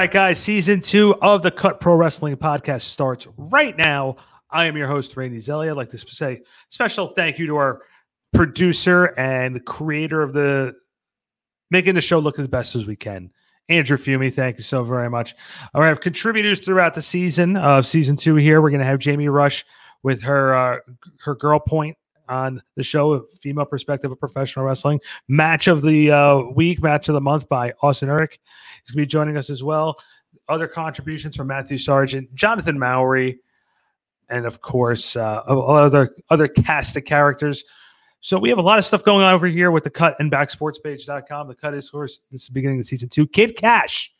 Right, guys. Season two of the Cut Pro Wrestling Podcast starts right now. I am your host, Randy Zelli. I'd like to say special thank you to our producer and creator of the making the show look as best as we can. Andrew Fumi, thank you so very much. All right, have contributors throughout the season of season two here. We're going to have Jamie Rush with her uh, her girl point on the show, female perspective of professional wrestling. Match of the uh, week, match of the month by Austin Urich. Going to be joining us as well. Other contributions from Matthew Sargent, Jonathan Mowry, and of course, uh, other other cast of characters. So we have a lot of stuff going on over here with the cut and backsportspage.com. The cut is, of course, this is the beginning of season two. Kid Cash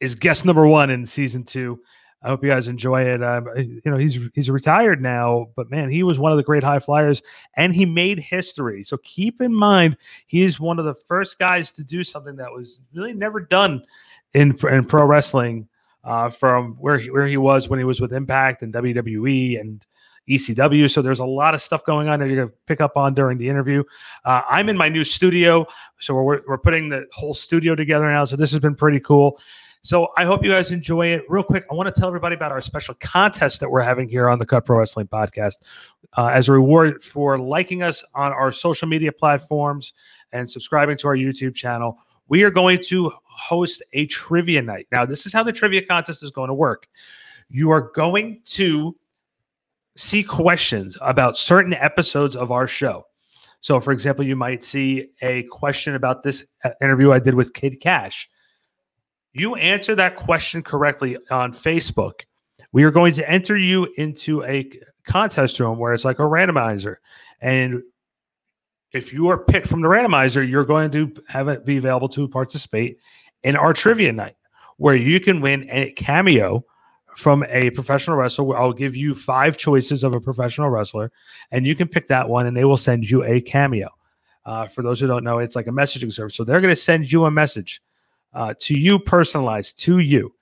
is guest number one in season two. I hope you guys enjoy it. Um, you know, he's he's retired now, but man, he was one of the great high flyers, and he made history. So keep in mind, he's one of the first guys to do something that was really never done in in pro wrestling. Uh, from where he, where he was when he was with Impact and WWE and ECW. So there's a lot of stuff going on that you're going to pick up on during the interview. Uh, I'm in my new studio, so we're we're putting the whole studio together now. So this has been pretty cool. So I hope you guys enjoy it. Real quick, I want to tell everybody about our special contest that we're having here on the Cut Pro Wrestling Podcast. Uh, as a reward for liking us on our social media platforms and subscribing to our YouTube channel, we are going to host a trivia night. Now, this is how the trivia contest is going to work. You are going to see questions about certain episodes of our show. So, for example, you might see a question about this uh, interview I did with Kid Cash you answer that question correctly on Facebook, we are going to enter you into a contest room where it's like a randomizer. And if you are picked from the randomizer, you're going to have it be available to participate in our trivia night where you can win a cameo from a professional wrestler. I'll give you five choices of a professional wrestler, and you can pick that one, and they will send you a cameo. Uh, for those who don't know, it's like a messaging service. So they're going to send you a message uh, to you personalized to you.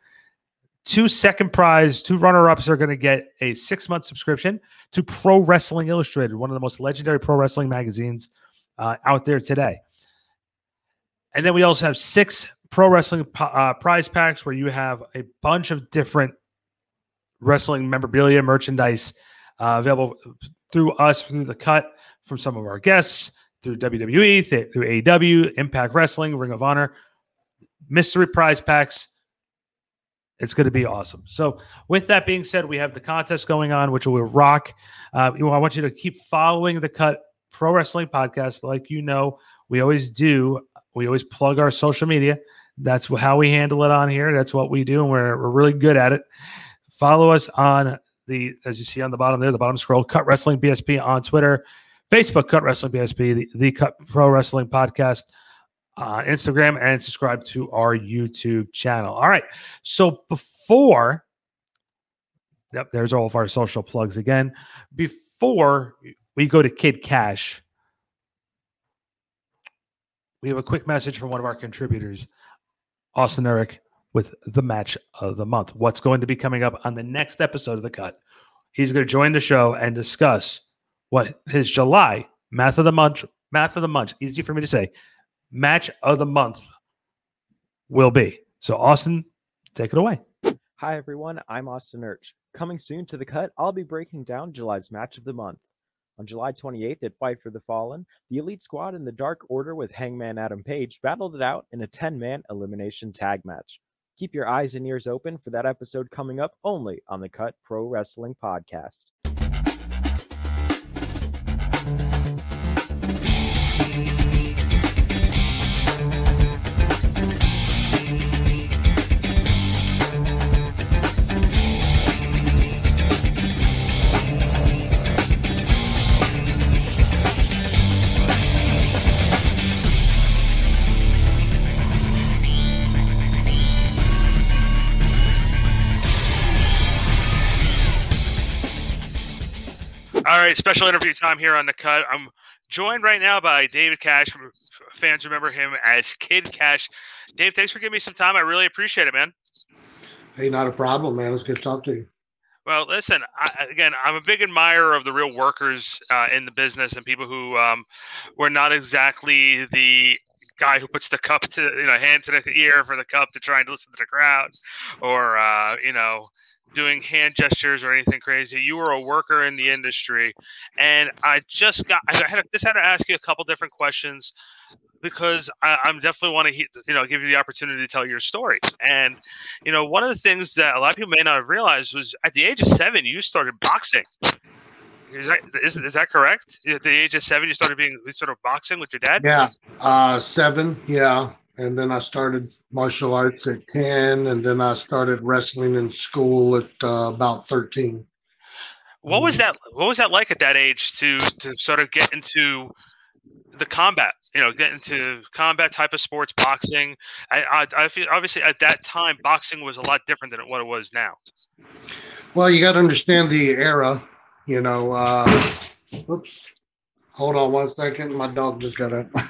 Two second prize, two runner ups are going to get a six month subscription to Pro Wrestling Illustrated, one of the most legendary pro wrestling magazines uh, out there today. And then we also have six pro wrestling uh, prize packs where you have a bunch of different wrestling memorabilia merchandise uh, available through us, through the cut from some of our guests, through WWE, through AEW, Impact Wrestling, Ring of Honor mystery prize packs. It's going to be awesome. So, with that being said, we have the contest going on, which will rock. Uh, I want you to keep following the Cut Pro Wrestling Podcast, like you know we always do. We always plug our social media. That's how we handle it on here. That's what we do, and we're we're really good at it. Follow us on the as you see on the bottom there, the bottom scroll, Cut Wrestling BSP on Twitter, Facebook, Cut Wrestling BSP, the, the Cut Pro Wrestling Podcast uh, Instagram and subscribe to our YouTube channel. All right. So before, yep, there's all of our social plugs again. Before we go to Kid Cash, we have a quick message from one of our contributors, Austin Eric, with the match of the month. What's going to be coming up on the next episode of The Cut? He's going to join the show and discuss what his July math of the month, math of the month, easy for me to say, match of the month will be. So, Austin, take it away. Hi, everyone. I'm Austin Urch. Coming soon to the cut, I'll be breaking down July's match of the month. On July 28th at Fight for the Fallen, the Elite Squad and the Dark Order with Hangman Adam Page battled it out in a 10 man elimination tag match. Keep your eyes and ears open for that episode coming up only on the Cut Pro Wrestling Podcast. Special interview time here on the cut. I'm joined right now by David Cash. Fans remember him as Kid Cash. Dave, thanks for giving me some time. I really appreciate it, man. Hey, not a problem, man. It's good to talk to you. Well, listen. I, again, I'm a big admirer of the real workers uh, in the business and people who um, were not exactly the guy who puts the cup to you know hand to the ear for the cup to try and listen to the crowd, or uh, you know doing hand gestures or anything crazy. You were a worker in the industry, and I just got I had just had to ask you a couple different questions because I, am definitely want to you know give you the opportunity to tell your story. And you know, one of the things that a lot of people may not have realized was at the age of seven, you started boxing. Is that is, is that correct? At the age of seven, you started being sort of boxing with your dad. Yeah, uh, seven. Yeah, and then I started martial arts at ten, and then I started wrestling in school at uh, about thirteen. What was mm-hmm. that? What was that like at that age to to sort of get into the combat, you know, get into combat type of sports, boxing. I, I, I, feel obviously at that time, boxing was a lot different than what it was now. Well, you got to understand the era, you know. Uh, oops, hold on one second. My dog just got up.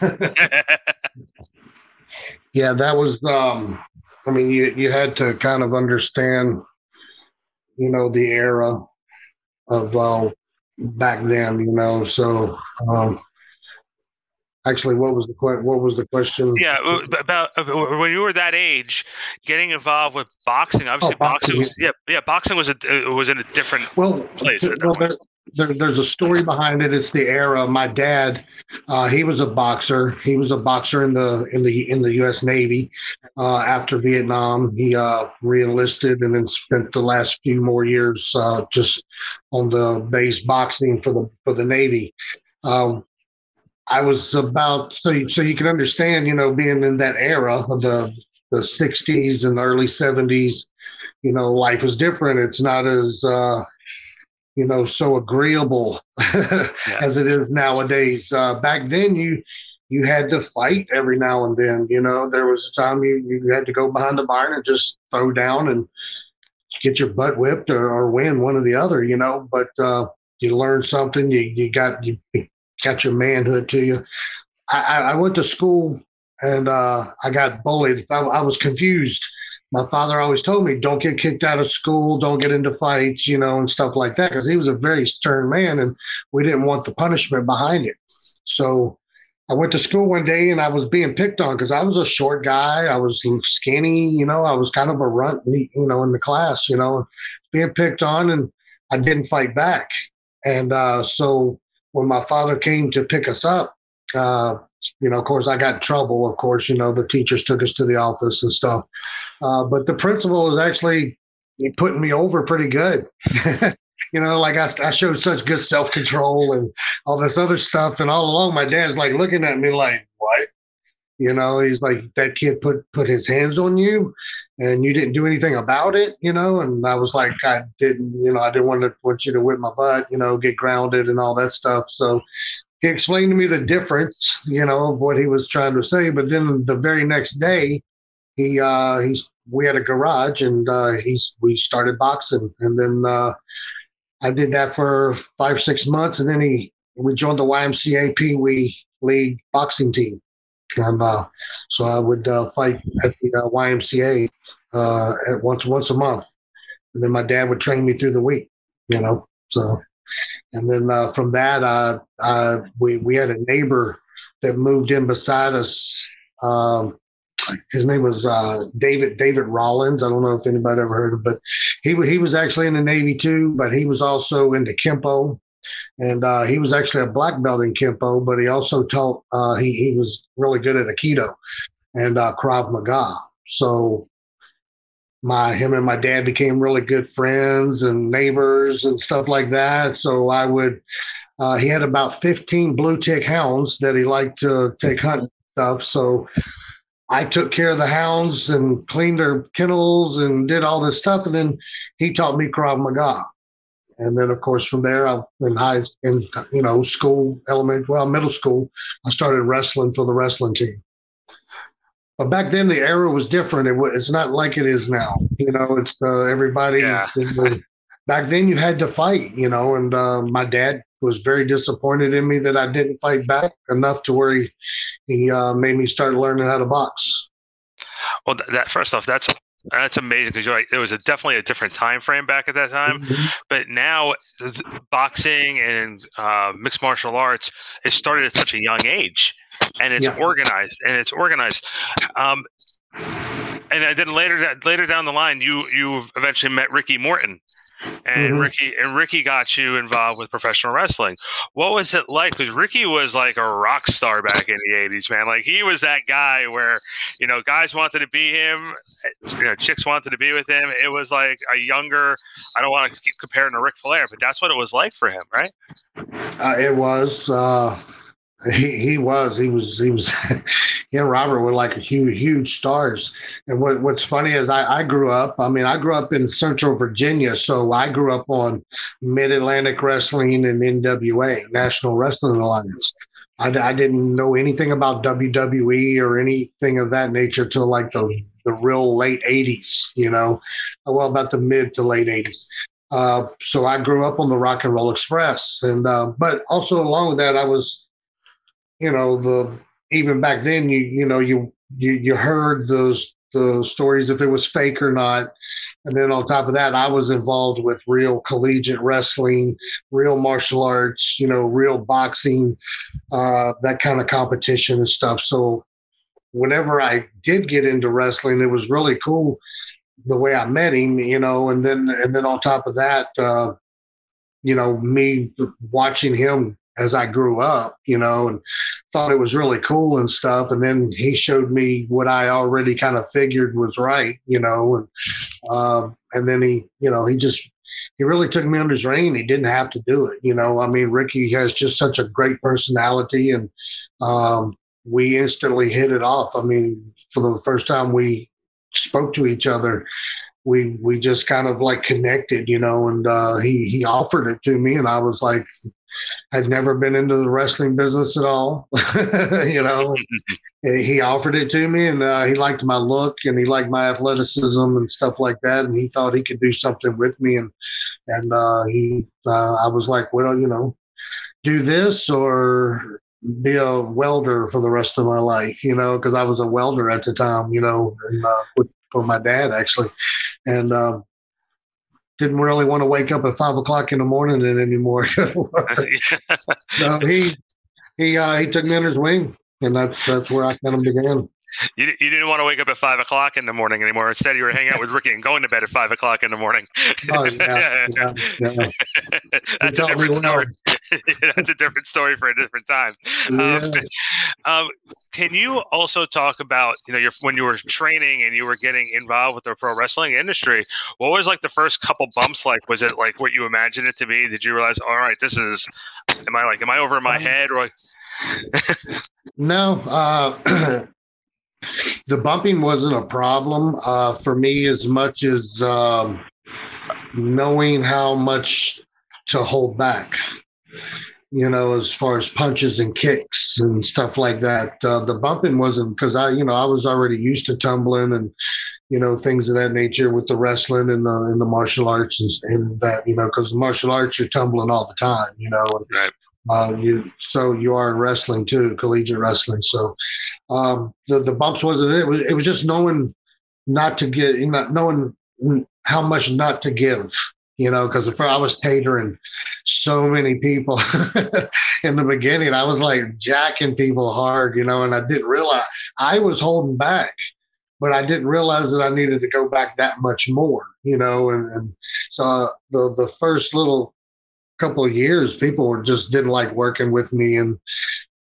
yeah, that was. Um, I mean, you you had to kind of understand, you know, the era of uh, back then, you know. So. Um, actually what was the que- what was the question? Yeah about uh, when you were that age getting involved with boxing obviously oh, boxing, boxing was, yeah. yeah boxing was a uh, was in a different well place well, there, there, there's a story behind it. It's the era. My dad uh, he was a boxer. He was a boxer in the in the in the u.s navy uh, after vietnam. He uh, reenlisted and then spent the last few more years uh, just on the base boxing for the for the navy. Um, I was about so you, so you can understand, you know, being in that era of the the 60s and the early 70s, you know, life was different. It's not as uh, you know so agreeable yeah. as it is nowadays. Uh, back then, you you had to fight every now and then. You know, there was a time you you had to go behind the barn and just throw down and get your butt whipped or, or win one or the other. You know, but uh, you learn something. You you got you catch your manhood to you. I, I went to school and uh, I got bullied. I, I, was confused. My father always told me, "Don't get kicked out of school. Don't get into fights, you know, and stuff like that." Because he was a very stern man, and we didn't want the punishment behind it. So I went to school one day and I was being picked on because I was a short guy. I was skinny, you know. I was kind of a runt, you know, in the class, you know, being picked on, and I didn't fight back. And uh, so when my father came to pick us up, uh, you know, of course, I got in trouble. Of course, you know, the teachers took us to the office and stuff. Uh, but the principal was actually putting me over pretty good. you know, like I, I showed such good self control and all this other stuff. And all along, my dad's like looking at me like, what? You know, he's like, that kid put put his hands on you and you didn't do anything about it, you know. And I was like, I didn't, you know, I didn't want to want you to whip my butt, you know, get grounded and all that stuff. So he explained to me the difference, you know, of what he was trying to say. But then the very next day, he uh he's we had a garage and uh he's we started boxing and then uh I did that for five, six months and then he we joined the YMCA Pee Wee League boxing team. And uh, so I would uh, fight at the uh, YMCA uh, at once once a month, and then my dad would train me through the week. You know, so and then uh, from that, uh, uh, we we had a neighbor that moved in beside us. Um, his name was David David Rollins. I don't know if anybody ever heard of, him, but he he was actually in the Navy too. But he was also into Kempo, and uh, he was actually a black belt in Kempo. But he also taught. Uh, he he was really good at Aikido and uh, Krav Maga. So my him and my dad became really good friends and neighbors and stuff like that. So I would. Uh, he had about 15 blue tick hounds that he liked to take hunting stuff. So I took care of the hounds and cleaned their kennels and did all this stuff. And then he taught me Krav Maga. And then, of course, from there, I in high in you know school, elementary, well, middle school, I started wrestling for the wrestling team. But back then, the era was different. It was, it's not like it is now. You know, it's uh, everybody. Yeah. back then, you had to fight. You know, and uh, my dad was very disappointed in me that I didn't fight back enough to where he he uh, made me start learning how to box. Well, that first off, that's That's amazing because you're right. It was a, definitely a different time frame back at that time, mm-hmm. but now boxing and uh, mixed martial arts it started at such a young age, and it's yeah. organized and it's organized. Um, and then later later down the line, you you eventually met Ricky Morton, and mm-hmm. Ricky and Ricky got you involved with professional wrestling. What was it like? Because Ricky was like a rock star back in the '80s, man. Like he was that guy where you know guys wanted to be him, you know chicks wanted to be with him. It was like a younger. I don't want to keep comparing to Ric Flair, but that's what it was like for him, right? Uh, it was. Uh he he was he was he was he and Robert were like huge huge stars. And what what's funny is I I grew up. I mean I grew up in Central Virginia, so I grew up on Mid Atlantic Wrestling and NWA National Wrestling Alliance. I, I didn't know anything about WWE or anything of that nature till like the the real late '80s. You know, well about the mid to late '80s. Uh, so I grew up on the Rock and Roll Express, and uh, but also along with that, I was you know the even back then you you know you you you heard those the stories if it was fake or not. And then on top of that i was involved with real collegiate wrestling real martial arts you know real boxing uh, that kind of competition and stuff. So whenever i did get into wrestling it was really cool the way i met him you know and then and then on top of that uh, you know me watching him as I grew up, you know, and thought it was really cool and stuff. And then he showed me what I already kind of figured was right, you know, and um, and then he, you know, he just he really took me under his reign. He didn't have to do it, you know. I mean, Ricky has just such a great personality, and um, we instantly hit it off. I mean, for the first time we spoke to each other. We, we just kind of like connected, you know, and uh, he he offered it to me, and I was like, had never been into the wrestling business at all. you know, he offered it to me, and uh, he liked my look, and he liked my athleticism and stuff like that, and he thought he could do something with me, and and uh, he, uh, I was like, well, you know, do this or be a welder for the rest of my life, you know, because I was a welder at the time, you know, and, uh, with, for my dad actually, and um, didn't really want to wake up at five o'clock in the morning anymore. so he he uh, he took me under his wing, and that's that's where I kind of began. You, you didn't want to wake up at five o'clock in the morning anymore. Instead, you were hanging out with Ricky and going to bed at five o'clock in the morning. Oh, yeah, yeah, yeah. That's a different story. That's a different story for a different time. Um, um, can you also talk about you know your, when you were training and you were getting involved with the pro wrestling industry? What was like the first couple bumps like? Was it like what you imagined it to be? Did you realize, all right, this is? Am I like, am I over my um, head or? No. Uh, the bumping wasn't a problem uh, for me as much as um, knowing how much to hold back. You know, as far as punches and kicks and stuff like that. Uh, the bumping wasn't because I, you know, I was already used to tumbling and you know things of that nature with the wrestling and the and the martial arts and, and that you know because martial arts you're tumbling all the time. You know, right. Uh, you so you are in wrestling too, collegiate wrestling. So um, the the bumps wasn't it. it was it was just knowing not to get not knowing how much not to give. You know, because I was tatering so many people in the beginning. I was like jacking people hard, you know, and I didn't realize I was holding back but I didn't realize that I needed to go back that much more, you know. And, and so uh, the the first little couple of years, people were just didn't like working with me, and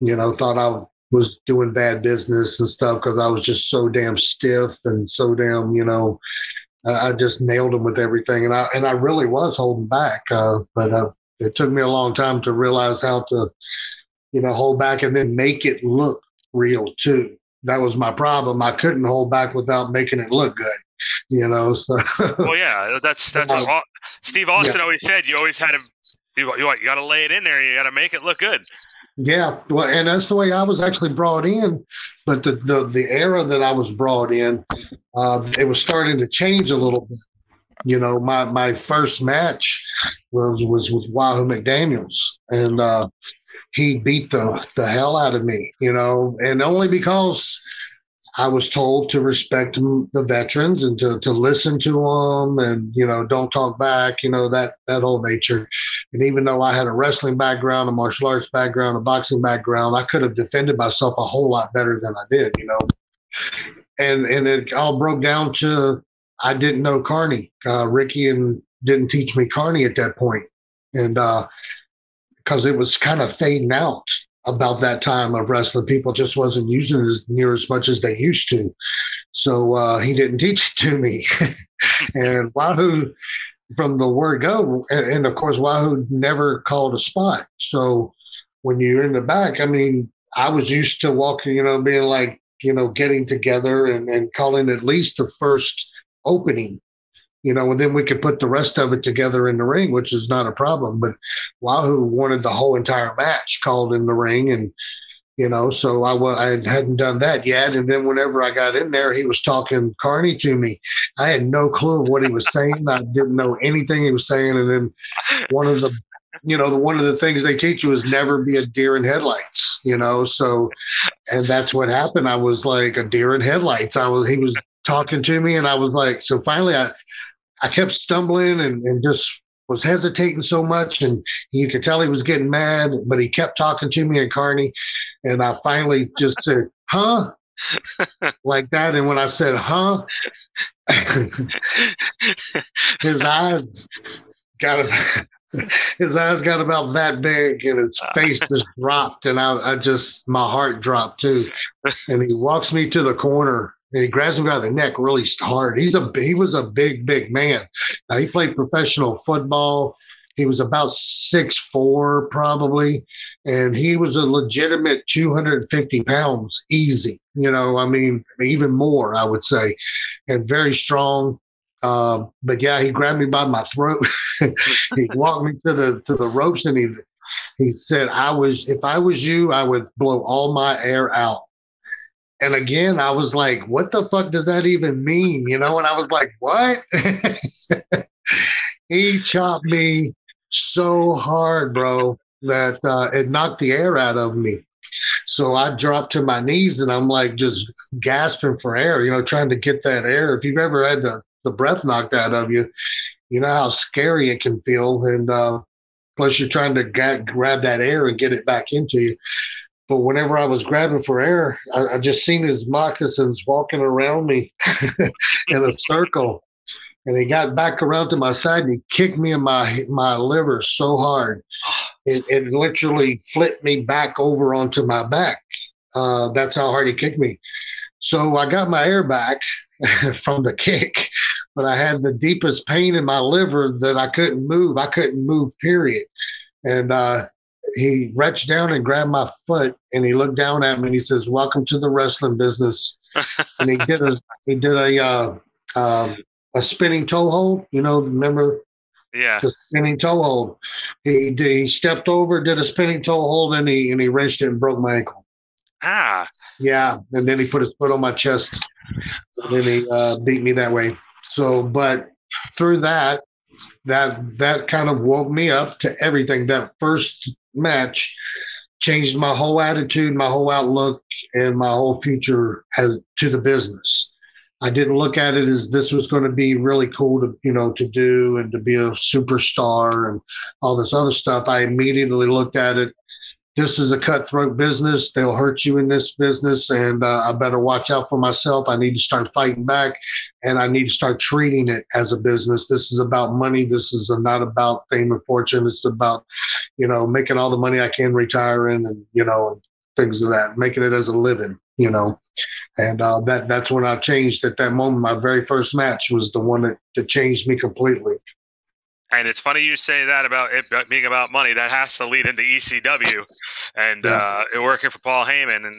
you know thought I was doing bad business and stuff because I was just so damn stiff and so damn you know I just nailed them with everything, and I and I really was holding back, uh, but uh, it took me a long time to realize how to you know hold back and then make it look real too. That was my problem. I couldn't hold back without making it look good you know. So well, yeah, that's that's what Steve Austin yeah. always said. You always had to. You, you, you got to lay it in there. You got to make it look good. Yeah, well, and that's the way I was actually brought in. But the the, the era that I was brought in, uh, it was starting to change a little bit. You know, my my first match was was with Wahoo McDaniel's, and uh, he beat the the hell out of me. You know, and only because I was told to respect the veterans and to, to listen to them and, you know, don't talk back, you know, that, that whole nature. And even though I had a wrestling background, a martial arts background, a boxing background, I could have defended myself a whole lot better than I did, you know. And, and it all broke down to I didn't know carny. Uh, Ricky and didn't teach me carny at that point. And, uh, because it was kind of fading out about that time of wrestling. People just wasn't using it as near as much as they used to. So uh, he didn't teach it to me. and Wahoo, from the word go, and, and, of course, Wahoo never called a spot. So when you're in the back, I mean, I was used to walking, you know, being like, you know, getting together and, and calling at least the first opening you know, and then we could put the rest of it together in the ring, which is not a problem. But Wahoo wanted the whole entire match called in the ring, and you know, so I I hadn't done that yet. And then whenever I got in there, he was talking carny to me. I had no clue what he was saying. I didn't know anything he was saying. And then one of the you know, the, one of the things they teach you is never be a deer in headlights, you know. So, and that's what happened. I was like a deer in headlights. I was, he was talking to me, and I was like, so finally, I, I kept stumbling and, and just was hesitating so much. And you could tell he was getting mad, but he kept talking to me and carny. And I finally just said, huh? like that. And when I said, huh? his eyes got about, his eyes got about that big and his face just dropped. And I, I just, my heart dropped too. And he walks me to the corner and he grabs him by the neck really hard. He's a he was a big big man. Now, he played professional football. He was about six four probably, and he was a legitimate 250 pounds easy. You know, I mean, even more I would say, and very strong. Um, but yeah, he grabbed me by my throat. he walked me to the to the ropes, and he he said, "I was if I was you, I would blow all my air out." And again, I was like, what the fuck does that even mean? You know, and I was like, what? he chopped me so hard, bro, that uh, it knocked the air out of me. So I dropped to my knees and I'm like just gasping for air, you know, trying to get that air. If you've ever had the, the breath knocked out of you, you know how scary it can feel. And uh, plus, you're trying to ga- grab that air and get it back into you. But whenever I was grabbing for air, I, I just seen his moccasins walking around me in a circle. And he got back around to my side and he kicked me in my my liver so hard. It, it literally flipped me back over onto my back. Uh, that's how hard he kicked me. So I got my air back from the kick, but I had the deepest pain in my liver that I couldn't move. I couldn't move, period. And uh, he reached down and grabbed my foot and he looked down at me and he says, "Welcome to the wrestling business." and he did a he did a uh, um, a spinning toe hold. You know, remember? Yeah. The spinning toe hold. He he stepped over, did a spinning toe hold, and he and he wrenched it and broke my ankle. Ah. Yeah, and then he put his foot on my chest, and then he uh, beat me that way. So, but through that, that that kind of woke me up to everything. That first match changed my whole attitude, my whole outlook, and my whole future to the business. I didn't look at it as this was going to be really cool to you know to do and to be a superstar and all this other stuff. I immediately looked at it this is a cutthroat business. They'll hurt you in this business, and uh, I better watch out for myself. I need to start fighting back, and I need to start treating it as a business. This is about money. This is not about fame and fortune. It's about, you know, making all the money I can retiring, and you know, things of that, making it as a living. You know, and uh, that that's when I changed at that moment. My very first match was the one that, that changed me completely. And it's funny you say that about it being about money. That has to lead into ECW and uh, working for Paul Heyman. And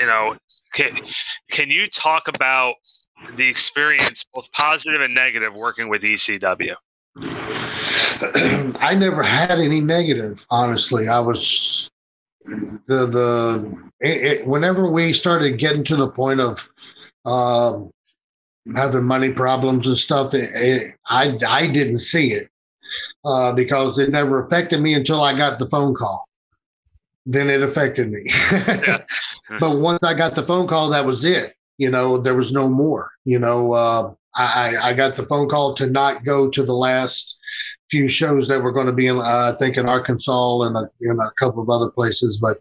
you know, can, can you talk about the experience, both positive and negative, working with ECW? I never had any negative, honestly. I was the the it, it, whenever we started getting to the point of um, having money problems and stuff, it, I I didn't see it uh, because it never affected me until I got the phone call. Then it affected me. but once I got the phone call, that was it. you know, there was no more. You know, uh, I, I got the phone call to not go to the last few shows that were going to be in, uh, I think, in Arkansas and a, in a couple of other places. But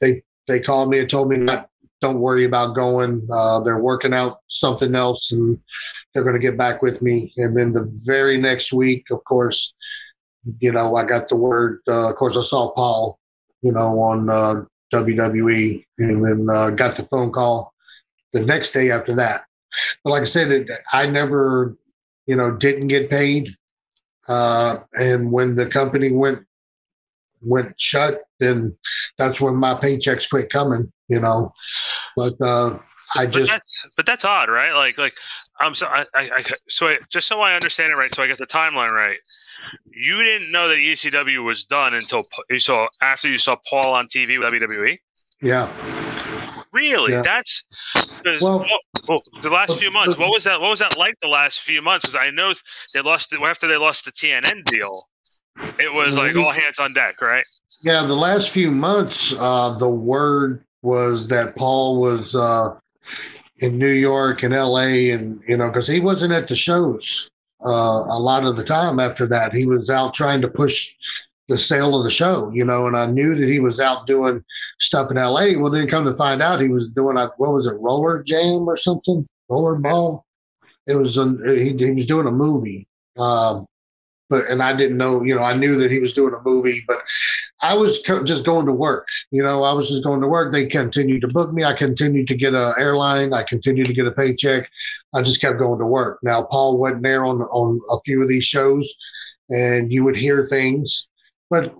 they they called me and told me not, don't worry about going. Uh, they're working out something else, and they're going to get back with me. And then the very next week, of course, you know, I got the word. Uh, of course, I saw Paul, you know, on uh, WWE, and then uh, got the phone call the next day after that. But like I said, it, I never, you know, didn't get paid. Uh, and when the company went went shut, then that's when my paychecks quit coming. You know, but uh, I just. But that's, but that's odd, right? Like, like I'm so I, I, I so I, just so I understand it right, so I get the timeline right. You didn't know that ECW was done until you saw after you saw Paul on TV with WWE. Yeah. Really? Yeah. That's Well- oh, the last few months. What was that? What was that like the last few months? Because I know they lost after they lost the TNN deal. It was like Mhm. all hands on deck, right? Yeah, the last few months, uh, the word was that Paul was uh, in New York and L.A. and you know because he wasn't at the shows uh, a lot of the time. After that, he was out trying to push the sale of the show, you know. And I knew that he was out doing stuff in L.A. Well, then come to find out, he was doing a what was it, roller jam or something, roller ball. It was a, he, he was doing a movie. Um, but and I didn't know, you know, I knew that he was doing a movie, but I was co- just going to work. You know, I was just going to work. They continued to book me. I continued to get a airline. I continued to get a paycheck. I just kept going to work. Now Paul wasn't there on on a few of these shows, and you would hear things, but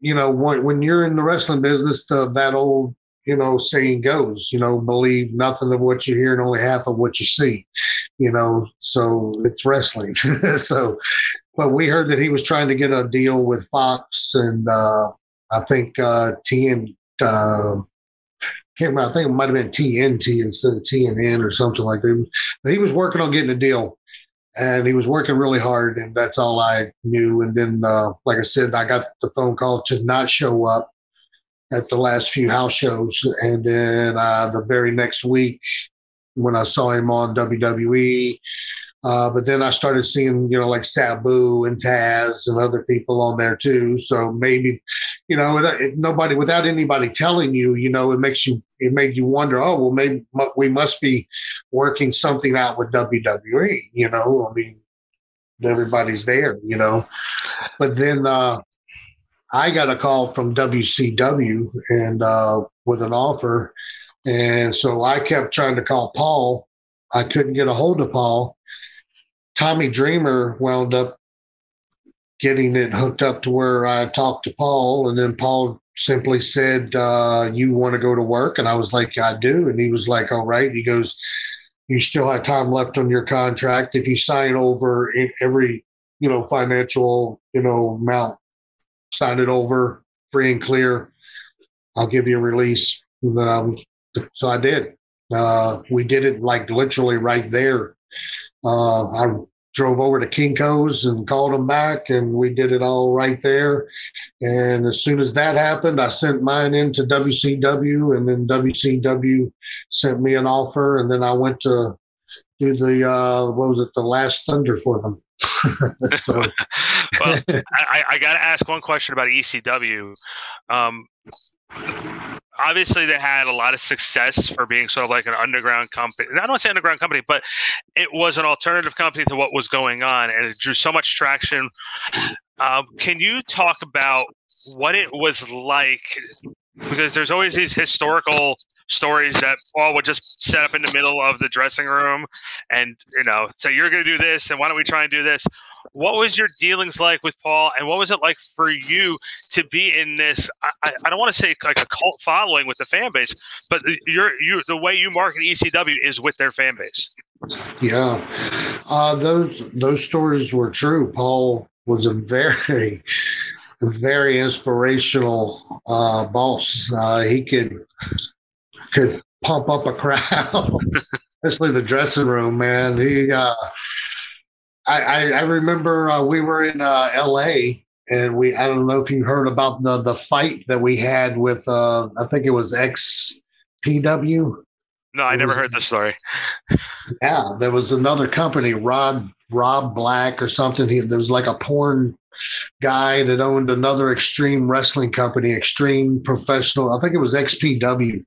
you know, when when you're in the wrestling business, the, that old you know saying goes, you know, believe nothing of what you hear and only half of what you see. You know, so it's wrestling. so but we heard that he was trying to get a deal with Fox and uh, I think uh, TN. Uh, can't remember. I think it might have been TNT instead of TNN or something like that. But he was working on getting a deal, and he was working really hard, and that's all I knew. And then, uh, like I said, I got the phone call to not show up at the last few house shows, and then uh, the very next week when I saw him on WWE. Uh, but then I started seeing, you know, like Sabu and Taz and other people on there too. So maybe, you know, it, it, nobody without anybody telling you, you know, it makes you it made you wonder. Oh, well, maybe we must be working something out with WWE. You know, I mean, everybody's there. You know, but then uh, I got a call from WCW and uh, with an offer, and so I kept trying to call Paul. I couldn't get a hold of Paul. Tommy Dreamer wound up getting it hooked up to where I talked to Paul, and then Paul simply said, uh, "You want to go to work?" And I was like, "I do." And he was like, "All right." He goes, "You still have time left on your contract. If you sign over every, you know, financial, you know, amount, sign it over free and clear. I'll give you a release." Was, so I did. Uh, we did it like literally right there uh, I drove over to Kinko's and called them back, and we did it all right there. And as soon as that happened, I sent mine into WCW, and then WCW sent me an offer, and then I went to do the uh, what was it, the Last Thunder for them. so well, I, I got to ask one question about ECW. Um, obviously, they had a lot of success for being sort of like an underground company. I don't say underground company, but it was an alternative company to what was going on, and it drew so much traction. Um, can you talk about what it was like? Because there's always these historical stories that Paul would just set up in the middle of the dressing room and, you know, say, you're going to do this, and why don't we try and do this? What was your dealings like with Paul, and what was it like for you to be in this? I, I don't want to say like a cult following with the fan base, but you're, you, the way you market ECW is with their fan base. yeah, uh, those those stories were true. Paul was a very very inspirational uh, boss. Uh, he could could pump up a crowd, especially the dressing room. Man, he. Uh, I, I I remember uh, we were in uh, L.A. and we I don't know if you heard about the the fight that we had with uh, I think it was XPW. No, I It never was- heard the story. Yeah, there was another company, Rod Rob Black or something. He, there was like a porn guy that owned another extreme wrestling company, Extreme Professional. I think it was XPW,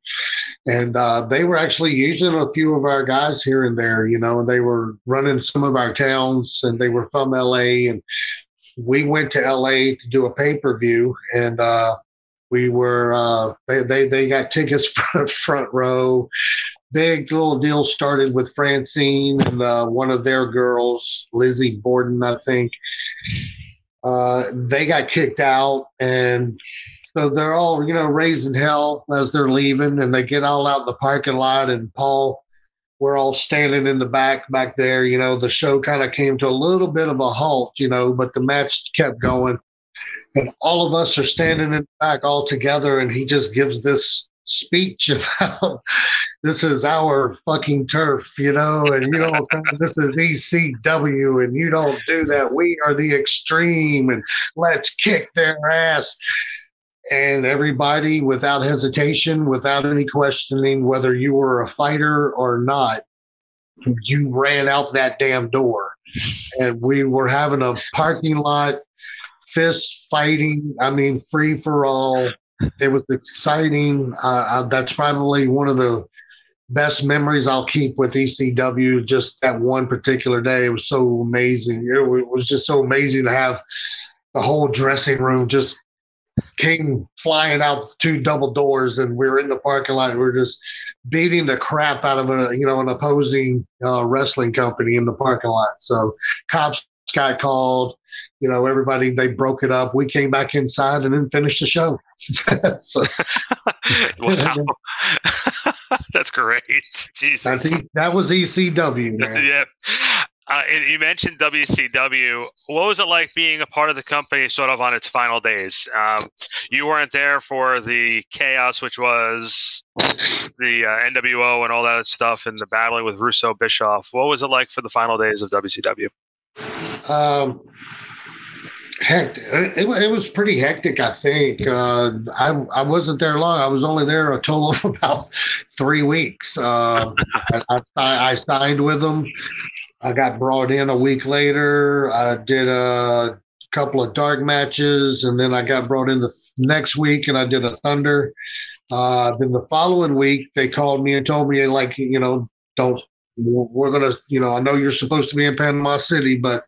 and uh, they were actually using a few of our guys here and there. You know, and they were running some of our towns, and they were from LA, and we went to LA to do a pay per view, and. uh we were uh, they, they they got tickets for front row big little deal started with Francine and uh, one of their girls, Lizzy Borden, I think. Uh, they got kicked out, and so they're all you know raising hell as they're leaving, and they get all out in the parking lot, and Paul. We're all standing in the back back there. You know, the show kind of came to a little bit of a halt, you know, but the match kept going. And all of us are standing in the back all together, and he just gives this speech about this is our fucking turf, you know, and you don't this is ECW and you don't do that. We are the extreme and let's kick their ass. And everybody, without hesitation, without any questioning whether you were a fighter or not, you ran out that damn door. And we were having a parking lot fist fighting. I mean, free for all. It was exciting. Uh, uh, that's probably one of the best memories I'll keep with ECW. Just that one particular day, it was so amazing. It wa- it was just so amazing to have the whole dressing room just came flying out two double doors, and we were in the parking lot. We were just beating the crap out of a you know an opposing uh, wrestling company in the parking lot. So cops got called. You know, everybody they broke it up. We came back inside and then finished the show. so that's great. Jesus. I think that was ECW, man. yeah. Uh, you mentioned WCW. What was it like being a part of the company sort of on its final days? Um, you weren't there for the chaos, which was the uh, NWO and all that stuff and the battling with Russo Bischoff. What was it like for the final days of WCW? Um, heck, it, it was pretty hectic. I think uh, I I wasn't there long. I was only there a total of about three weeks. I, I, I signed with them. I got brought in a week later. I did a couple of dark matches, and then I got brought in the next week, and I did a Thunder. Uh, then the following week, they called me and told me, like, you know, don't. We're gonna, you know, I know you're supposed to be in Panama City, but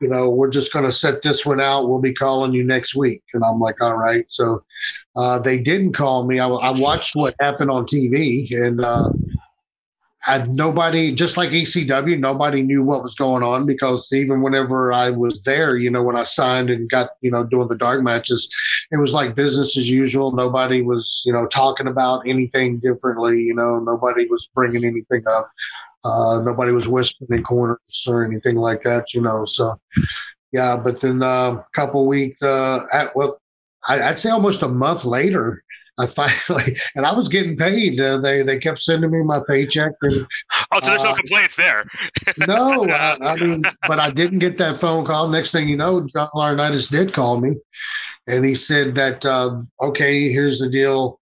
you know, we're just going to set this one out. We'll be calling you next week. And I'm like, all right. So uh, they didn't call me. I, I watched what happened on TV and uh, nobody, just like ECW, nobody knew what was going on because even whenever I was there, you know, when I signed and got, you know, doing the dark matches, it was like business as usual. Nobody was, you know, talking about anything differently. You know, nobody was bringing anything up. Uh, nobody was whispering in corners or anything like that, you know. So, yeah, but then uh, a couple weeks, uh, at, well, I, I'd say almost a month later, I finally, and I was getting paid. Uh, they they kept sending me my paycheck, and Oh, so there's no Uh, complaints there. no, I, I mean, but I didn't get that phone call. Next thing you know, John Laurinaitis did call me, and he said that uh, okay, here's the deal.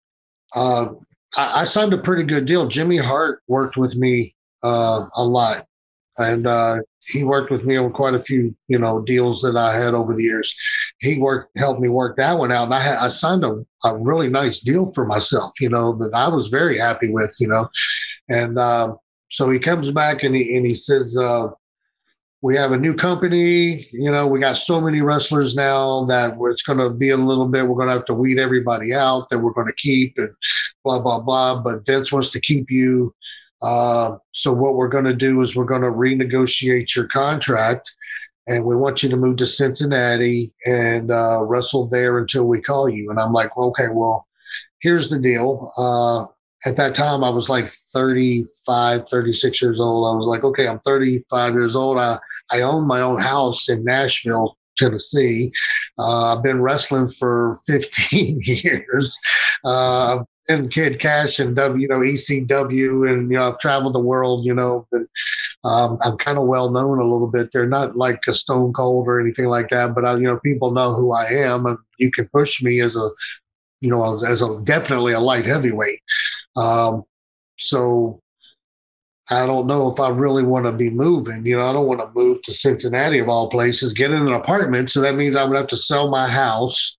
Uh, I, I signed a pretty good deal. Jimmy Hart worked with me uh, a lot, and uh, he worked with me on quite a few, you know, deals that I had over the years. He worked, helped me work that one out, and I had I signed a, a really nice deal for myself, you know, that I was very happy with, you know, and. Um, so he comes back and he and he says, uh, "We have a new company. You know, we got so many wrestlers now that it's going to be a little bit. We're going to have to weed everybody out that we're going to keep and blah blah blah. But Vince wants to keep you. Uh, so what we're going to do is we're going to renegotiate your contract." And we want you to move to Cincinnati and uh, wrestle there until we call you. And I'm like, well, okay, well, here's the deal. Uh, at that time I was like 35, 36 years old. I was like, okay, I'm 35 years old. I, I own my own house in Nashville, Tennessee. Uh, I've been wrestling for 15 years. Uh, and Kid Cash and W, you know, ECW, and you know, I've traveled the world, you know, and um, I'm kind of well known a little bit. They're not like a Stone Cold or anything like that, but I, you know, people know who I am, and you can push me as a, you know, as a definitely a light heavyweight. Um, so I don't know if I really want to be moving. You know, I don't want to move to Cincinnati of all places, get in an apartment. So that means I would have to sell my house,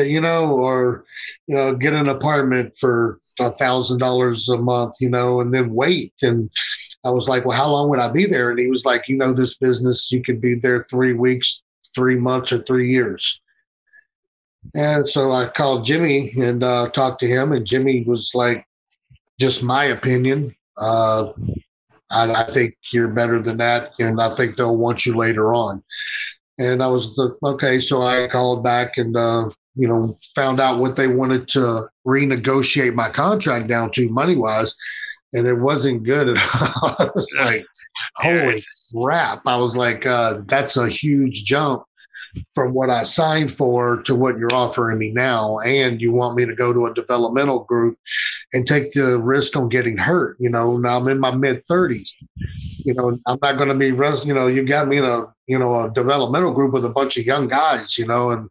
you know, or you know, get an apartment for a thousand dollars a month, you know, and then wait. And I was like, well, how long would I be there? And he was like, you know, this business, you could be there three weeks, three months, or three years. And so I called Jimmy and uh, talked to him, and Jimmy was like, just my opinion. Uh, I, I, think you're better than that, and I think they'll want you later on. And I was the, okay, so I called back and uh, you know found out what they wanted to renegotiate my contract down to money wise, and it wasn't good at all. I was like, holy crap! I was like, uh, that's a huge jump from what I signed for to what you're offering me now. And you want me to go to a developmental group and take the risk on getting hurt. You know, now I'm in my mid 30s. You know, I'm not going to be, you know, you got me in a, you know, a developmental group with a bunch of young guys, you know, and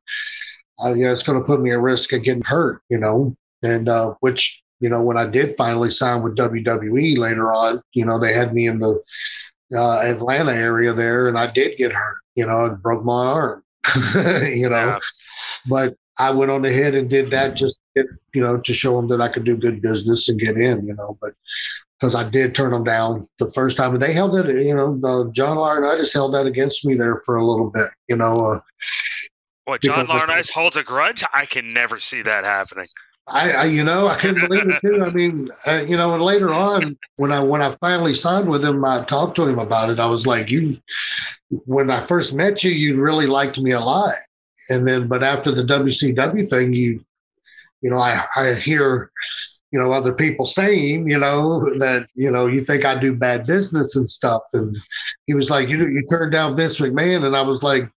uh, yeah, it's going to put me at risk of getting hurt, you know, and uh, which, you know, when I did finally sign with WWE later on, you know, they had me in the uh, Atlanta area there and I did get hurt, you know, and broke my arm. you know. Yeah. But I went on ahead and did that just get, you know to show them that I could do good business and get in, you know. But because I did turn them down the first time, and they held it, you know, the John Laurinaitis held that against me there for a little bit, you know. Uh, what John Laurinaitis holds a grudge? I can never see that happening. I, I, you know, I couldn't believe it too. I mean, uh, you know, and later on, when I when I finally signed with him, I talked to him about it. I was like, "You, when I first met you, you really liked me a lot, and then, but after the WCW thing, you, you know, I I hear, you know, other people saying, you know, that you know you think I do bad business and stuff, and he was like, you you turned down Vince McMahon, and I was like,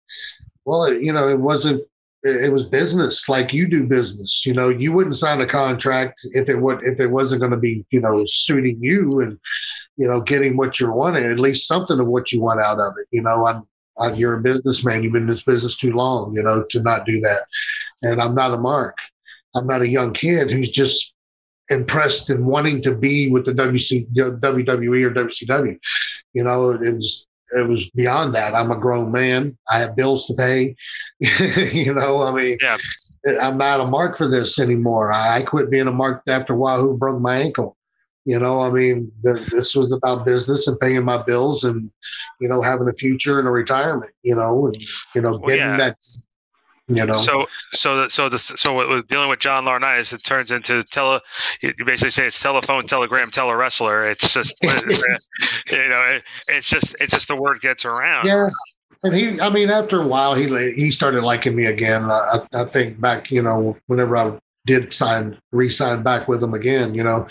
well, you know, it wasn't it was business like you do business you know you wouldn't sign a contract if it would if it wasn't going to be you know suiting you and you know getting what you're wanting at least something of what you want out of it you know i'm, I'm you're a businessman you've been in this business too long you know to not do that and i'm not a mark i'm not a young kid who's just impressed and wanting to be with the WC, WWE or WCW. You know, it was it was beyond that. I'm a grown man. I have bills to pay. you know, I mean, yeah. I'm not a mark for this anymore. I quit being a mark after Wahoo broke my ankle. You know, I mean, this was about business and paying my bills and, you know, having a future and a retirement, you know, and, you know, getting well, yeah. that you know. So so so the so it was dealing with John Laurinaitis. It turns into tele. You basically say it's telephone, telegram, tele wrestler. It's just you know it, it's just it's just the word gets around. Yeah. And he, I mean, after a while, he he started liking me again. I, I think back, you know, whenever I did sign, re-sign back with him again, you know,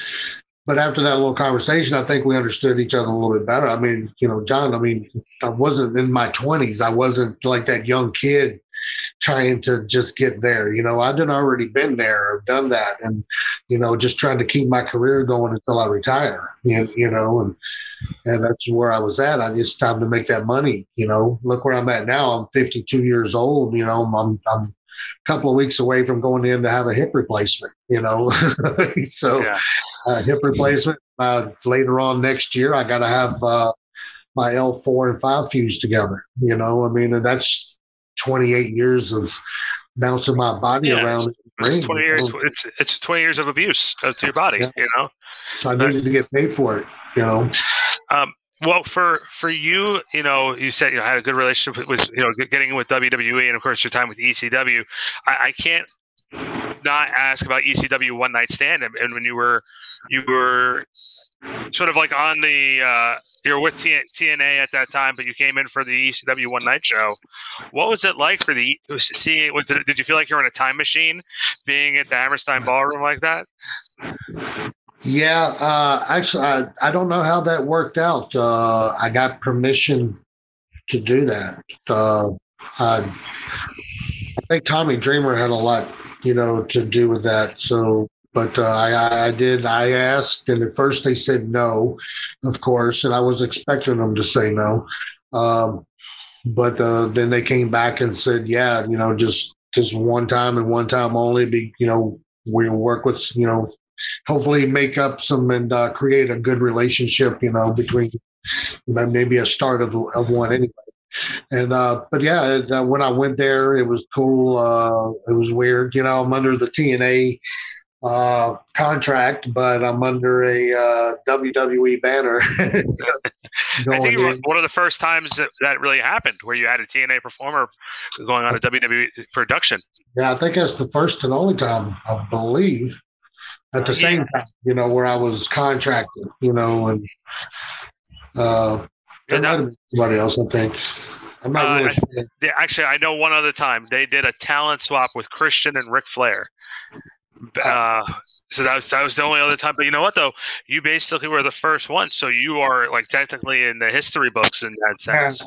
but after that little conversation, I think we understood each other a little bit better. I mean, you know, John, I mean, I wasn't in my 20s. I wasn't like that young kid trying to just get there. You know, I'd already been there, I've done that, and you know, just trying to keep my career going until I retire. You, you know, and and that's where I was at. I just time to make that money. You know, look where I'm at now. I'm 52 years old. You know, I'm I'm a couple of weeks away from going in to have a hip replacement. You know, so yeah. uh, hip replacement. Uh, later on next year, I got to have. Uh, my L4 and 5 fused together. You know, I mean, and that's 28 years of bouncing my body yeah, around. It's, 20 years. It's it's 20 years of abuse to your body. Yeah. You know. So I needed to get paid for it. You know. Um, well, for for you, you know, you said you know, had a good relationship with, with, you know getting in with WWE, and of course your time with ECW. I, I can't not ask about ECW one night stand and, and, when you were you were sort of like on the uh, you're with TNA at that time, but you came in for the ECW one night show. What was it like for the seeing? Was it, did you feel like you were in a time machine, being at the Hammerstein Ballroom like that? Yeah, uh, actually, I, I don't know how that worked out. Uh, I got permission to do that. Uh, I, I think Tommy Dreamer had a lot you know, to do with that. So, but uh, I, I did. I asked, and at first they said no, of course, and I was expecting them to say no. Um, but uh, then they came back and said, yeah, you know, just just one time and one time only. Be you know, we work with you know hopefully make up some and uh, create a good relationship, you know, between maybe a start of, of one anyway. And uh, but yeah, uh, when I went there, it was cool. Uh, it was weird, you know. I'm under the TNA uh, contract, but I'm under a uh, WWE banner. I think it was one of the first times that, that really happened, where you had a TNA performer going on a WWE production. Yeah, I think that's the first and only time, I believe. At the same time, you know, where I was contracted, you know, and uh, there might have been somebody else, I think. I'm not really actually, I know one other time they did a talent swap with Christian and Ric Flair. Uh, so that was that was the only other time. But you know what though, you basically were the first one, so you are like technically in the history books in that sense.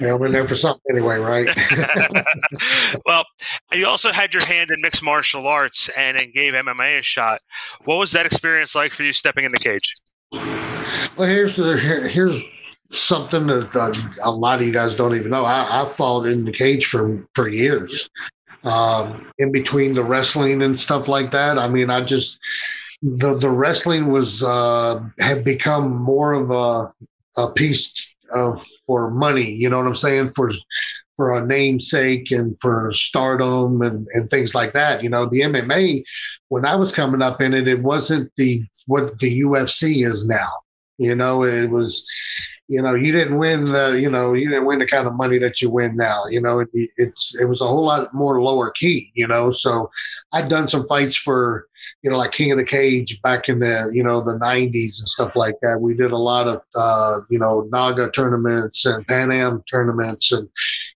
yeah, I'm in there for something anyway, right? well, you also had your hand in mixed martial arts and then gave MMA a shot. What was that experience like for you stepping in the cage? Well, here's the here, here's something that uh, a lot of you guys don't even know. I, I fought in the cage for for years, um, in between the wrestling and stuff like that. I mean, I just the the wrestling was uh, had become more of a a piece of for money. You know what I'm saying for for a namesake and for stardom and, and things like that. You know, the MMA when I was coming up in it, it wasn't the what the UFC is now. You know, it was, you know, you didn't win the, you know, you didn't win the kind of money that you win now. You know, it, it's it was a whole lot more lower key. You know, so I'd done some fights for, you know, like King of the Cage back in the, you know, the '90s and stuff like that. We did a lot of, uh, you know, Naga tournaments and Pan Am tournaments and,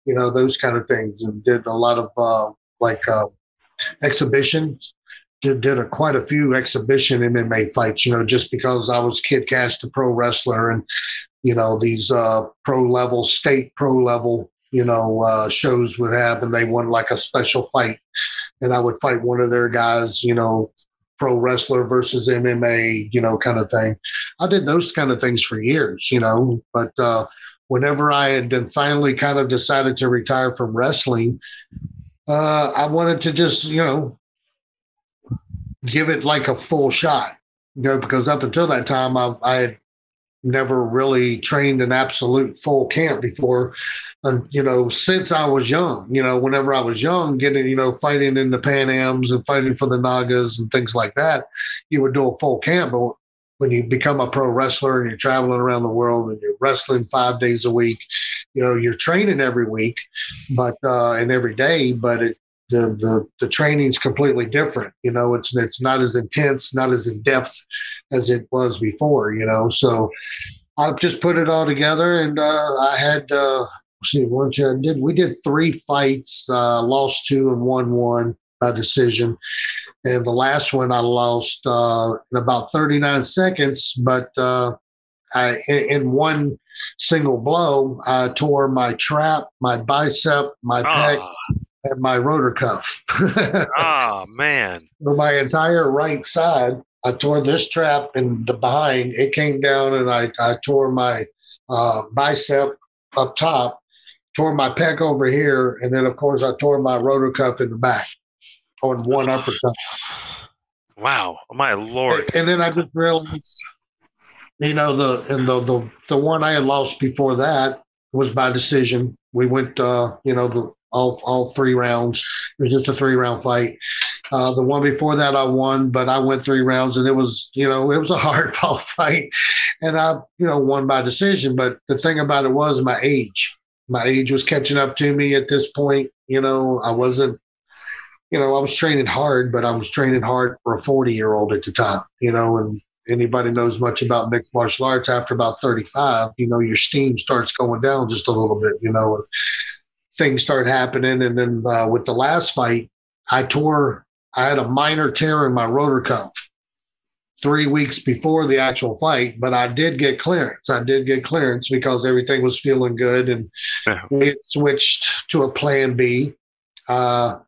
you know, those kind of things, and did a lot of uh, like uh, exhibitions did, did a, quite a few exhibition MMA fights, you know, just because I was Kid Cash, the pro wrestler, and you know these uh, pro level, state pro level, you know, uh, shows would have, and they won like a special fight, and I would fight one of their guys, you know, pro wrestler versus MMA, you know, kind of thing. I did those kind of things for years, you know, but uh, whenever I had then finally kind of decided to retire from wrestling, uh, I wanted to just, you know, give it like a full shot, you know, because up until that time, I, I had never really trained an absolute full camp before. And, you know, since I was young, you know, whenever I was young, getting, you know, fighting in the Pan Ams and fighting for the Nagas and things like that, you would do a full camp. But when you become a pro wrestler and you're traveling around the world and you're wrestling five days a week, you know, you're training every week, but, uh, and every day, but it, the the the training's completely different. You know, it's it's not as intense, not as in depth as it was before. You know, so I just put it all together, and uh, I had uh, see what I did. We did three fights, uh, lost two and won one by decision. And the last one I lost uh, in about 39 seconds, but uh, I in, one single blow, I tore my trap, my bicep, my pec, Oh, and my rotor cuff. oh man. So my entire right side, I tore this trap and the behind. It came down and I, I tore my uh, bicep up top, tore my pec over here, and then of course I tore my rotor cuff in the back on one uppercut. Wow. My lord. And then I just realized, you know, the and the the the one I had lost before that was by decision. We went, uh, you know, the all all three rounds. It was just a three round fight. Uh, the one before that I won, but I went three rounds, and it was, you know, it was a hard fought fight, and I, you know, won by decision. But the thing about it was my age. My age was catching up to me at this point. You know, I wasn't you know, I was training hard, but I was training hard for a 40 year old at the time, you know, and anybody knows much about mixed martial arts after about 35, you know, your steam starts going down just a little bit, you know, things start happening. And then uh, with the last fight, I tore, I had a minor tear in my rotor cuff three weeks before the actual fight, but I did get clearance. I did get clearance because everything was feeling good and Yeah. we switched to a plan B. Uh,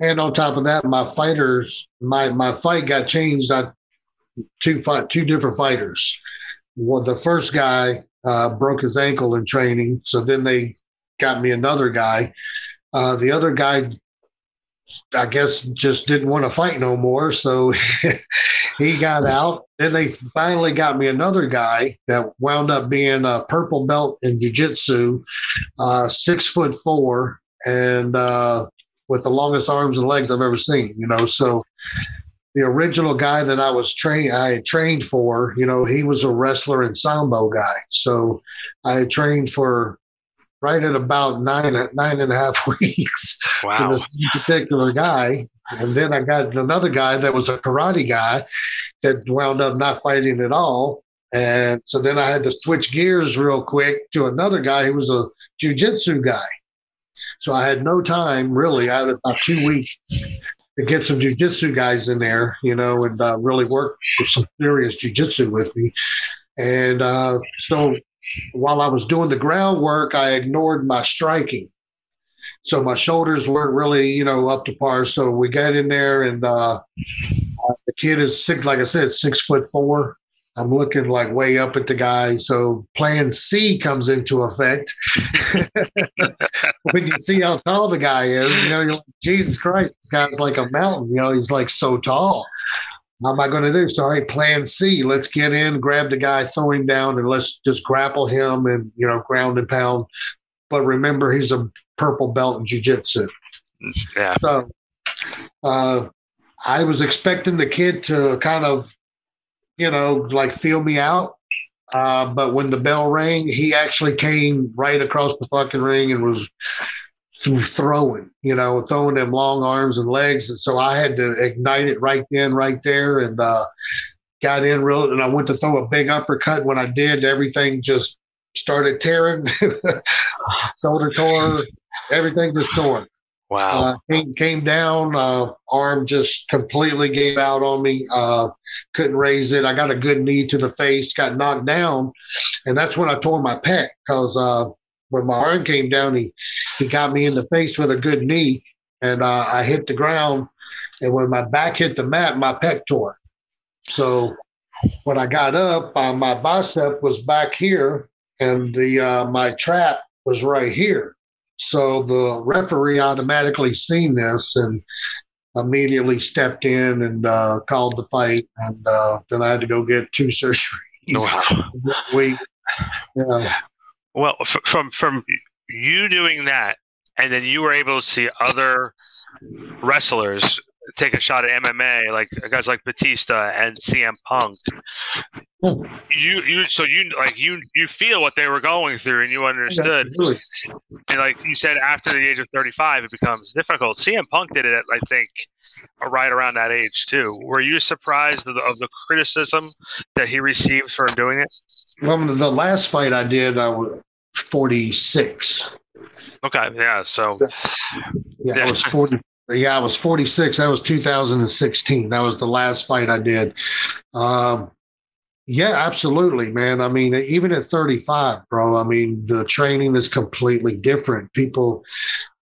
and on top of that, my fighters, my my fight got changed. I two fight two different fighters. Well, the first guy uh, broke his ankle in training, so then they got me another guy. Uh, the other guy I guess just didn't want to fight no more. So he got out. Then they finally got me another guy that wound up being a purple belt in jiu-jitsu, uh, six foot four, and uh, with the longest arms and legs I've ever seen. You know, so the original guy that I was trained, I had trained for, you know, he was a wrestler and sambo guy. So I had trained for right at about nine nine and a half weeks Wow. for this particular guy. And then I got another guy that was a karate guy that wound up not fighting at all. And so then I had to switch gears real quick to another guy who was a jujitsu guy. So I had no time really. I had about two weeks to get some jujitsu guys in there, you know, and uh, really work some serious jujitsu with me. And uh, so while I was doing the groundwork, I ignored my striking. So my shoulders weren't really, you know, up to par. So we got in there, and uh, uh, the kid is six, like I said, six foot four. I'm looking like way up at the guy. So plan C comes into effect. when you see how tall the guy is, you know, you're like, Jesus Christ, this guy's like a mountain. You know, he's like so tall. How am I going to do? So, hey, plan C. Let's get in, grab the guy, throw him down, and let's just grapple him and, you know, ground and pound. But remember, he's a purple belt in jiu-jitsu. Yeah. So uh, I was expecting the kid to kind of, you know, like feel me out. Uh, but when the bell rang, he actually came right across the fucking ring and was throwing, you know, throwing them long arms and legs. And so I had to ignite it right then, right there, and uh, got in real. And I went to throw a big uppercut. When I did, everything just started tearing, shoulder tore, everything just tore. Wow. Uh, came, came down, uh, arm just completely gave out on me. Uh, couldn't raise it. I got a good knee to the face, got knocked down, and that's when I tore my pec because uh, when my arm came down, he he got me in the face with a good knee, and uh, I hit the ground, and when my back hit the mat, my pec tore. So when I got up, uh, my bicep was back here, and the uh, my trap was right here. So the referee automatically seen this and immediately stepped in and uh, called the fight. And uh, then I had to go get two surgeries. Wow. We, yeah, Well, f- from from you doing that, and then you were able to see other wrestlers take a shot at MMA, like guys like Batista and CM Punk. You you so you like you you feel what they were going through, and you understood. Really. And like you said, after the age of thirty-five, it becomes difficult. CM Punk did it at I think right around that age too. Were you surprised of the, of the criticism that he received for doing it? Well, the last fight I did, I was 46. Okay, yeah. So Yeah, Yeah. I was 40. Yeah, I was 46. That was 2016. That was the last fight I did. Um, yeah, absolutely, man. I mean, even at 35, bro, I mean, the training is completely different. People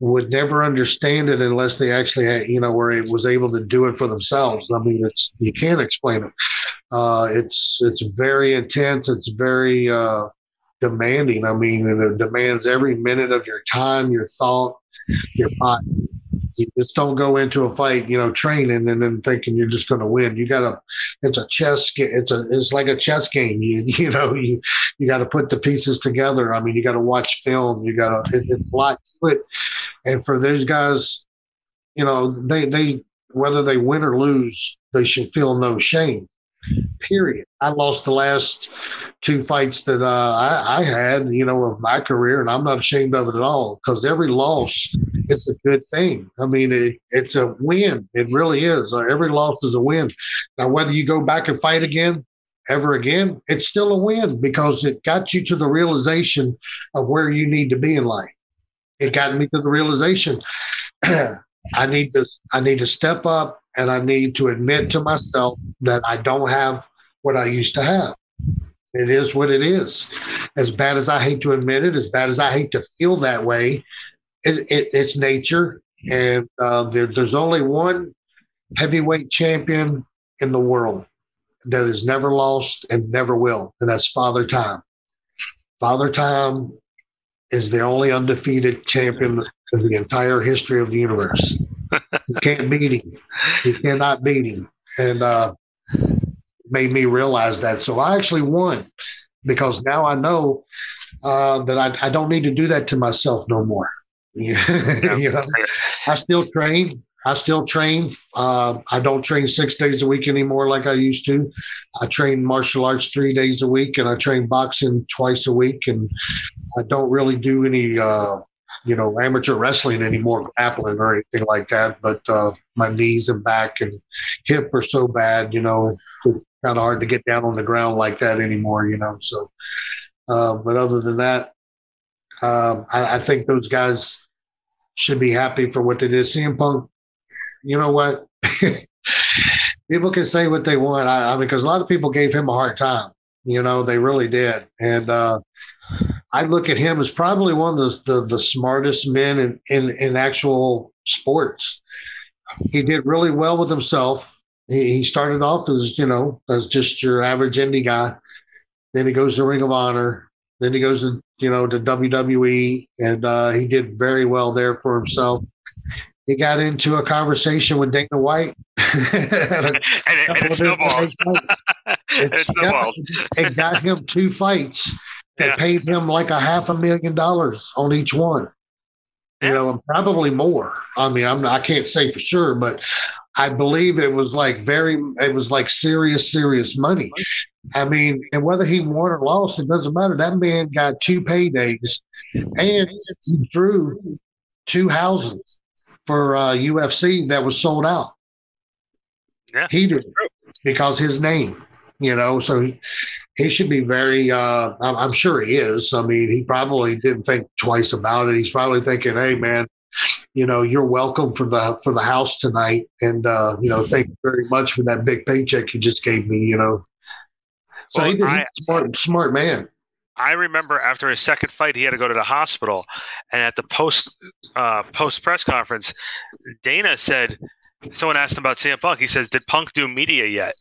would never understand it unless they actually, had, you know, were was able to do it for themselves. I mean, it's you can't explain it. Uh, it's it's very intense. It's very uh, demanding. I mean, it demands every minute of your time, your thought, your body. Just don't go into a fight, you know, training and then thinking you're just going to win. You got to. It's a chess. It's a. It's like a chess game. You you know you you got to put the pieces together. I mean, you got to watch film. You got to. It, it's a lot. And for those guys, you know, they they whether they win or lose, they should feel no shame. Period. I lost the last two fights that uh, I, I had, you know, of my career, and I'm not ashamed of it at all because every loss is a good thing. I mean, it, it's a win. It really is. Uh, Every loss is a win. Now, whether you go back and fight again, ever again, it's still a win because it got you to the realization of where you need to be in life. It got me to the realization I need to I need to step up and I need to admit to myself that I don't have what I used to have. It is what it is. As bad as I hate to admit it, as bad as I hate to feel that way, it, it, it's nature. And uh, there, there's only one heavyweight champion in the world that has never lost and never will, and that's Father Time. Father Time is the only undefeated champion of the entire history of the universe. you can't beat him. You cannot beat him. And uh, made me realize that. So I actually won because now I know uh, that I, I don't need to do that to myself no more. you know, I still train. I still train. Uh, I don't train six days a week anymore like I used to. I train martial arts three days a week, and I train boxing twice a week. And I don't really do any, uh, you know, amateur wrestling anymore, grappling or anything like that. But uh, my knees and back and hip are so bad, you know, it's kind of hard to get down on the ground like that anymore, you know. So, uh, but other than that, um, I, I think those guys should be happy for what they did. CM Punk you know what? people can say what they want. I, I mean, because a lot of people gave him a hard time. You know, they really did. And uh, I look at him as probably one of the the, the smartest men in, in in actual sports. He did really well with himself. He, he started off as you know as just your average indie guy. Then he goes to Ring of Honor. Then he goes to you know to WWE, and uh, he did very well there for himself he got into a conversation with Dana White. and, it, and it snowballed. it snowballed. It got him two fights that yeah. paid him like a half a million dollars on each one. Yeah. You know, probably more. I mean, I'm I can't say for sure, but I believe it was like very, it was like serious, serious money. I mean, and whether he won or lost, it doesn't matter. That man got two paydays, and he drew two houses for uh, UFC that was sold out. Yeah, he did because his name, you know. So he, he should be very. Uh, I'm, I'm sure he is. I mean, he probably didn't think twice about it. He's probably thinking, "Hey, man, you know, you're welcome for the for the house tonight, and uh, you know, thank you very much for that big paycheck you just gave me." You know, so well, he did, I, smart, smart man. I remember after his second fight, he had to go to the hospital, and at the post uh, post press conference, Dana said, someone asked him about CM Punk. He says, "Did Punk do media yet?"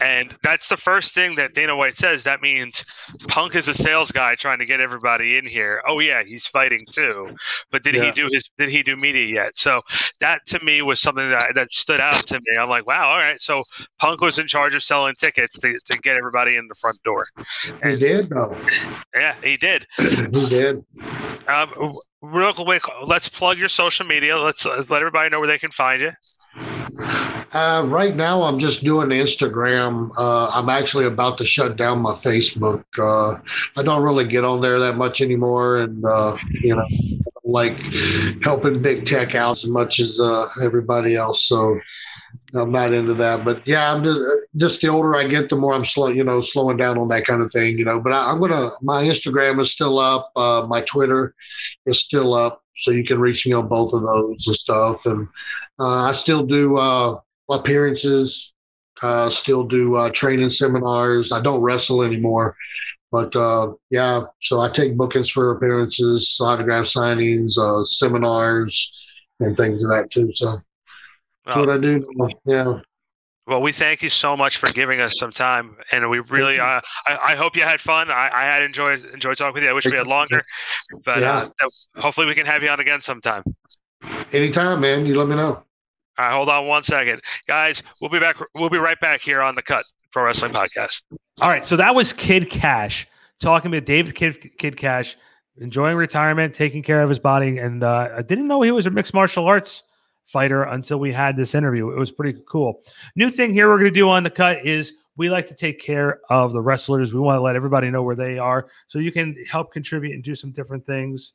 And that's the first thing that Dana White says. That means Punk is a sales guy trying to get everybody in here. Oh yeah, he's fighting too. But did yeah. he do his did he do media yet? So that to me was something that that stood out to me. I'm like, wow, all right. So Punk was in charge of selling tickets to, to get everybody in the front door. And, he did though. Yeah, he did. he did. Um, real quick, let's plug your social media. Let's, let's let everybody know where they can find you. Uh, right now, I'm just doing Instagram. Uh, I'm actually about to shut down my Facebook. Uh, I don't really get on there that much anymore, and uh, you know, like helping big tech out as much as uh, everybody else. So I'm not into that. But yeah, I'm just just the older I get, the more I'm slow, you know, slowing down on that kind of thing. You know, but I, am gonna. My Instagram is still up. Uh, my Twitter is still up, so you can reach me on both of those and stuff. And I still do appearances. Uh, still do uh, training seminars. I don't wrestle anymore, but uh, yeah. So I take bookings for appearances, autograph signings, uh, seminars, and things of that too. So that's well, what I do. Yeah. Well, we thank you so much for giving us some time, and we really. Uh, I, I hope you had fun. I, I had enjoyed enjoyed talking with you. I wish we had longer, but yeah. uh, hopefully we can have you on again sometime. Anytime, man. You let me know. All right, hold on one second, guys. We'll be back. We'll be right back here on the Cut Pro Wrestling Podcast. All right, so that was Kid Cash talking with David Kid, Kid Cash, enjoying retirement, taking care of his body, and uh, I didn't know he was a mixed martial arts fighter until we had this interview. It was pretty cool. New thing here we're going to do on the Cut is we like to take care of the wrestlers. We want to let everybody know where they are, so you can help contribute and do some different things.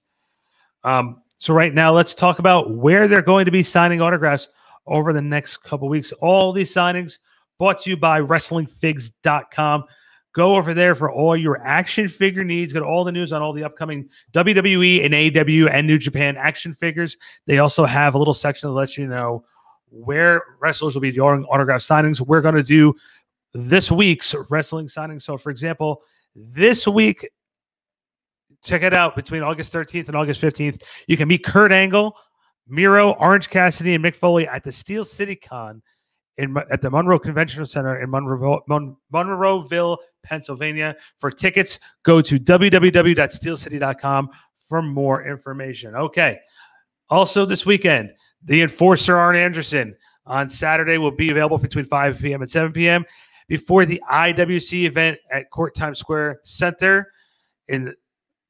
Um, so right now, let's talk about where they're going to be signing autographs over the next couple weeks. All these signings brought to you by WrestlingFigs.com. Go over there for all your action figure needs. Get all the news on all the upcoming WWE and AEW and New Japan action figures. They also have a little section that lets you know where wrestlers will be doing autograph signings. We're going to do this week's wrestling signing. So, for example, this week, check it out between August 13th and August 15th. You can meet Kurt Angle Miro, Orange Cassidy, and Mick Foley at the Steel City Con in at the Monroe Convention Center in Monroe, Mon, Monroeville, Pennsylvania. For tickets, go to www.steelcity.com for more information. Okay. Also, this weekend, The Enforcer Arn Anderson on Saturday will be available between 5 p.m. and 7 p.m. before the IWC event at Court Times Square Center in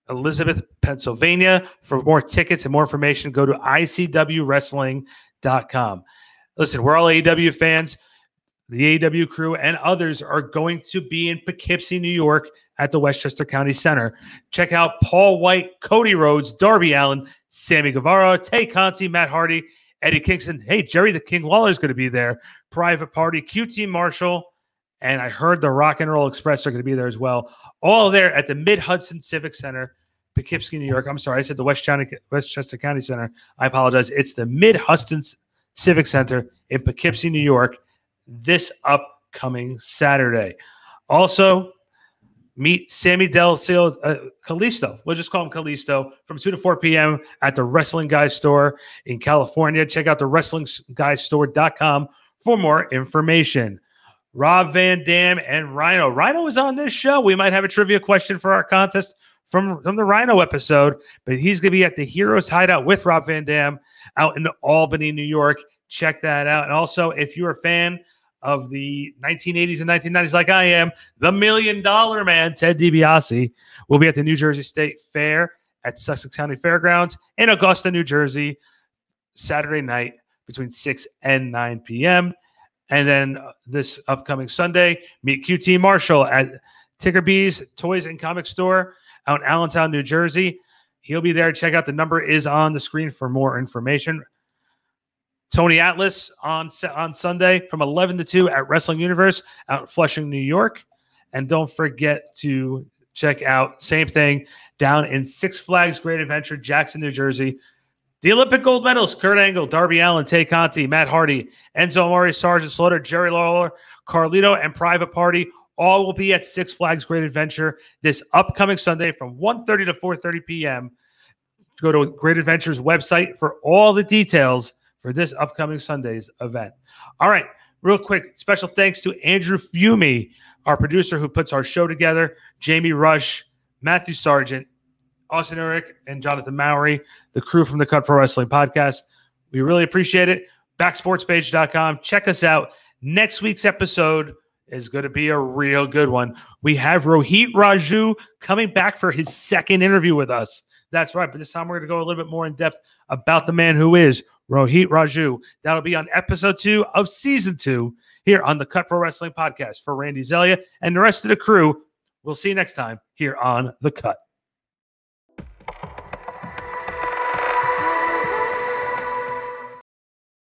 Elizabeth, Pennsylvania. For more tickets and more information, go to icwwrestling.com. Listen, we're all AEW fans. The AEW crew and others are going to be in Poughkeepsie, New York at the Westchester County Center. Check out Paul White, Cody Rhodes, Darby Allin, Sammy Guevara, Tay Conti, Matt Hardy, Eddie Kingston. Hey, Jerry the King Lawler is going to be there. Private Party, QT Marshall, and I heard the Rock and Roll Express are going to be there as well. All there at the Mid Hudson Civic Center, Poughkeepsie, New York. I'm sorry, I said the West County, Westchester County Center. I apologize. It's the Mid Hudson Civic Center in Poughkeepsie, New York, this upcoming Saturday. Also, meet Sammy Del uh, Kalisto. We'll just call him Kalisto from 2 to 4 p.m. at the Wrestling Guy store in California. Check out the WrestlingGuyStore.com for more information. Rob Van Dam and Rhino. Rhino is on this show. We might have a trivia question for our contest from, from the Rhino episode, but he's going to be at the Heroes Hideout with Rob Van Dam out in Albany, New York. Check that out. And also, if you're a fan of the 1980s and 1990s, like I am, the Million Dollar Man, Ted DiBiase, will be at the New Jersey State Fair at Sussex County Fairgrounds in Augusta, New Jersey, Saturday night between 6 and 9 p.m. And then uh, this upcoming Sunday, meet QT Marshall at Ticker Bees Toys and Comic Store out in Allentown, New Jersey. He'll be there. Check out the number is on the screen for more information. Tony Atlas on on Sunday from 11 to 2 at Wrestling Universe out in Flushing, New York. And don't forget to check out same thing down in Six Flags Great Adventure, Jackson, New Jersey. The Olympic gold medals: Kurt Angle, Darby Allin, Tay Conti, Matt Hardy, Enzo Amore, Sergeant Slaughter, Jerry Lawler, Carlito, and Private Party all will be at Six Flags Great Adventure this upcoming Sunday from 1.30 to 4.30 p.m. Go to Great Adventure's website for all the details for this upcoming Sunday's event. All right, real quick, special thanks to Andrew Fumi, our producer who puts our show together, Jamie Rush, Matthew Sargent, Austin Eric, and Jonathan Mowry, the crew from the Cut Pro Wrestling Podcast. We really appreciate it. Backsportspage.com. Check us out. Next week's episode is going to be a real good one. We have Rohit Raju coming back for his second interview with us. That's right. But this time we're going to go a little bit more in depth about the man who is Rohit Raju. That'll be on episode two of season two here on the Cut Pro Wrestling Podcast. For Randy Zelia and the rest of the crew, we'll see you next time here on The Cut.